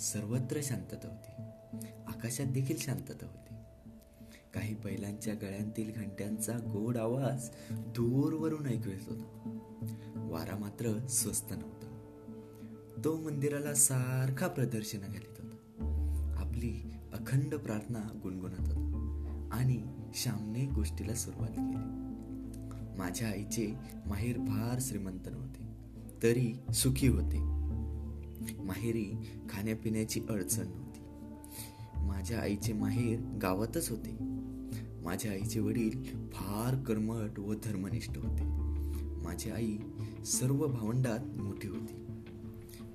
सर्वत्र शांतता होती. आकाशात देखील शांतता होती. काही बैलांच्या गळ्यांतील घंट्यांचा गोड आवाज दूरवरून ऐकू येत होता. वारा मात्र स्वस्त नव्हता. तो मंदिराला सारखा प्रदर्शन घालीत होता. आपली अखंड प्रार्थना गुणगुणत होता आणि श्यामने गोष्टीला सुरुवात केली. माझ्या आईचे माहेर फार श्रीमंत नव्हते. तरी सुखी होते. माहेरी खाण्यापिण्याची अडचण नव्हती. माझ्या आईचे माहेर गावातच होते. माझ्या आईचे वडील फार कर्मठ व धर्मनिष्ठ होते. माझी आई सर्व भावंडात मोठी होती.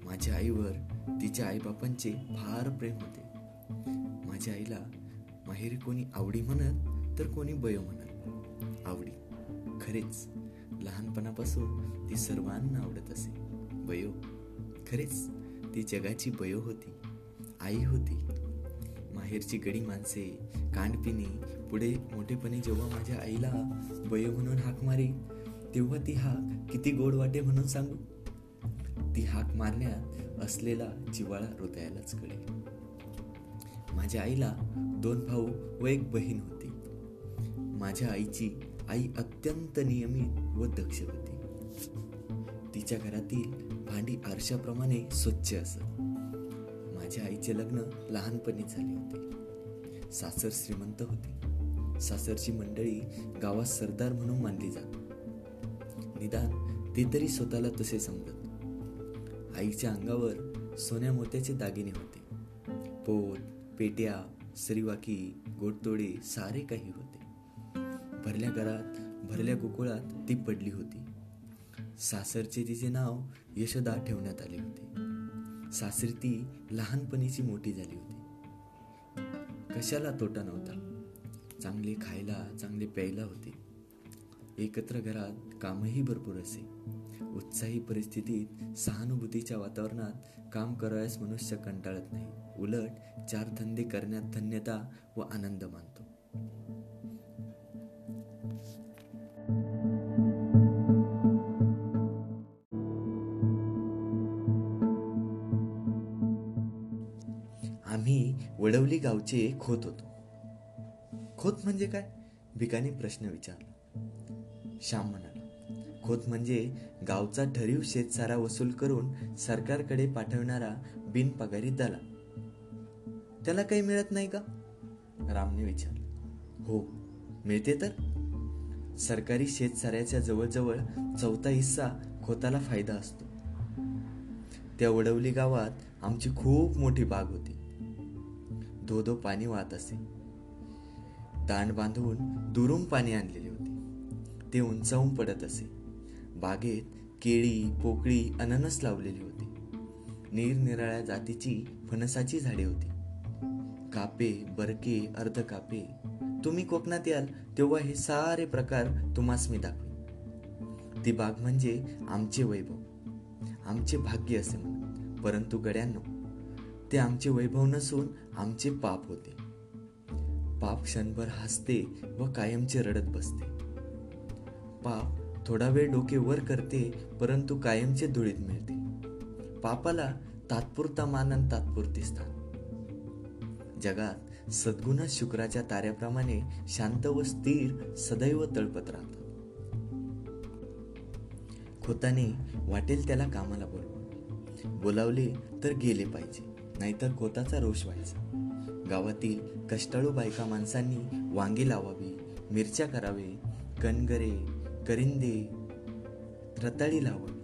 माझ्या आईवर तिच्या आईबापांचे फार प्रेम होते. माझ्या आईला माहेरी कोणी आवडी म्हणत तर कोणी बयो म्हणत. आवडी. खरेच लहानपणापासून ती सर्वांना आवडत असे. बयो. खरेच ती जगाची बयो होती आई होती. माहेरची गडी माणसे कांडपिणी पुढे मोठेपणे जेव्हा माझ्या आईला बयो म्हणून हाक मारी तेव्हा ती हाक किती गोड वाटे म्हणून सांगू? ती हाक मारण्यात असलेला जिवाळा हृदयालाच कळे माझ्या आईला दोन भाऊ व एक बहीण होती. माझ्या आईची आई अत्यंत नियमित व दक्ष होती तिच्या घरातील भांडी आरशाप्रमाणे स्वच्छ असत. माझ्या आईचे लग्न लहानपणी झाले होते. सासर श्रीमंत होते. सासरची मंडळी गावात सरदार म्हणून मानली जात. निदान ते तरी स्वतःला तसे समजत. आईच्या अंगावर सोन्या मोत्याचे दागिने होते. पोत पेट्या श्रीवाकी गोडतोडे सारे काही होते. भरल्या घरात भरल्या गोकुळात ती पडली होती. सासरचे तिचे नाव यशोदा ठेवण्यात आले होते. सासरी ती लहानपणीची मोठी झाली होती. कशाला तोटा नव्हता? चांगले खायला चांगले प्यायला होते. एकत्र घरात कामही भरपूर असे. उत्साही परिस्थितीत सहानुभूतीच्या वातावरणात काम करावयास मनुष्य कंटाळत नाही. उलट चार धंदे करण्यात धन्यता व आनंद मानतो. वडवली गावचे खोत होतो. खोत म्हणजे काय? भिकाने प्रश्न विचारला. श्याम म्हणाला खोत म्हणजे गावचा ठरीव शेतसारा वसूल करून सरकारकडे पाठवणारा बिनपगारी दला. त्याला काही मिळत नाही का? रामने विचारलं. हो मिळते तर. सरकारी शेतसाऱ्याच्या जवळजवळ चौथा हिस्सा खोताला फायदा असतो. त्या वडवली गावात आमची खूप मोठी बाग होती. धो धो पाणी वाहत असे. दांड बांधून दुरून पाणी आणलेले होते. ते उंचावून पडत असे. बागेत केळी पोकळी अननस लावलेली होती. निरनिराळ्या जातीची फणसाची झाडे होती. कापे बरके अर्ध कापे. तुम्ही कोकणात याल तेव्हा हे सारे प्रकार तुम्हास मी दाखवे ती बाग म्हणजे आमचे वैभव. आमचे भाग्य असे म्हणत. परंतु गड्यांनो ते आमचे वैभव नसून आमचे पाप होते. पाप क्षणभर हसते व कायमचे रडत बसते. पाप थोडा वेळ डोके वर करते परंतु कायमचे धुळीत मिळते. पापाला तात्पुरता मानन तात्पुरते स्थान. जगात सद्गुण शुक्राच्या ताऱ्याप्रमाणे शांत व स्थिर सदैव तळपत राहतात. खोताने वाटेल त्याला कामाला बोलवा बोलावले तर गेले पाहिजे. नाहीतर खोताचा रोष व्हायचा. गावातील कष्टाळू बायका माणसांनी वांगी लावावी मिरच्या करावे कणगरे करिंदे रताळी लावावी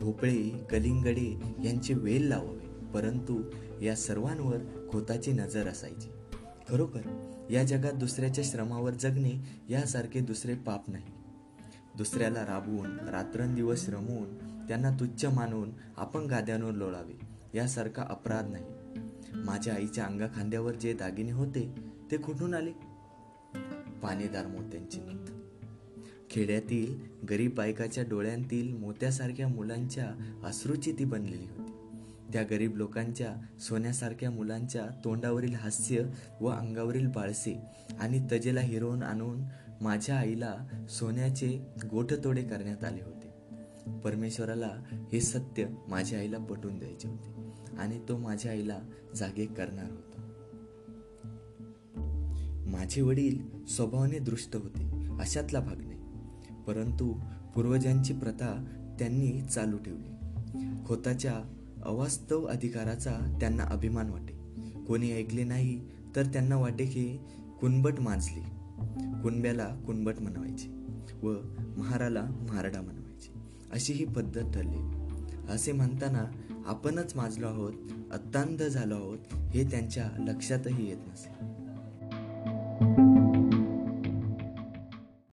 भोपळे कलिंगडे यांचे वेल लावावे. परंतु या सर्वांवर खोताची नजर असायची. खरोखर या जगात दुसऱ्याच्या श्रमावर जगणे यासारखे दुसरे पाप नाही. दुसऱ्याला राबवून रात्रंदिवस श्रमवून त्यांना तुच्छ मानून आपण गाद्यांवर लोळावे यासारखा अपराध नाही. माझ्या आईच्या अंगा खांद्यावर जे दागिने होते ते कुठून आले. पाणीदार मोत्यांची नथ खेड्यातील गरीब बायकाच्या डोळ्यांतील मोत्यासारख्या मुलांच्या अश्रूची ती बनलेली होती. त्या गरीब लोकांच्या सोन्यासारख्या मुलांच्या तोंडावरील हास्य व अंगावरील बाळसे आणि तजेला हिरवून आणून माझ्या आईला सोन्याचे गोठतोडे करण्यात आले होते. परमेश्वराला हे सत्य माझ्या आईला पटवून द्यायचे होते. आणि तो माझ्या आईला जागे करणार होता. माझे वडील स्वभावाने दृष्ट होते अशातला भाग नाही. परंतु पूर्वजांची प्रथा त्यांनी चालू ठेवली. खोताच्या अवास्तव अधिकाराचा त्यांना अभिमान वाटे. कोणी ऐकले नाही तर त्यांना वाटे की कुणबट माजली. कुणब्याला कुणबट म्हणवायचे व महाराला महारडा म्हणवायचे अशी ही पद्धत ठरली. असे म्हणताना आपणच माजलो आहोत अत्तांध झालो आहोत हे त्यांच्या लक्षातही येत नसे.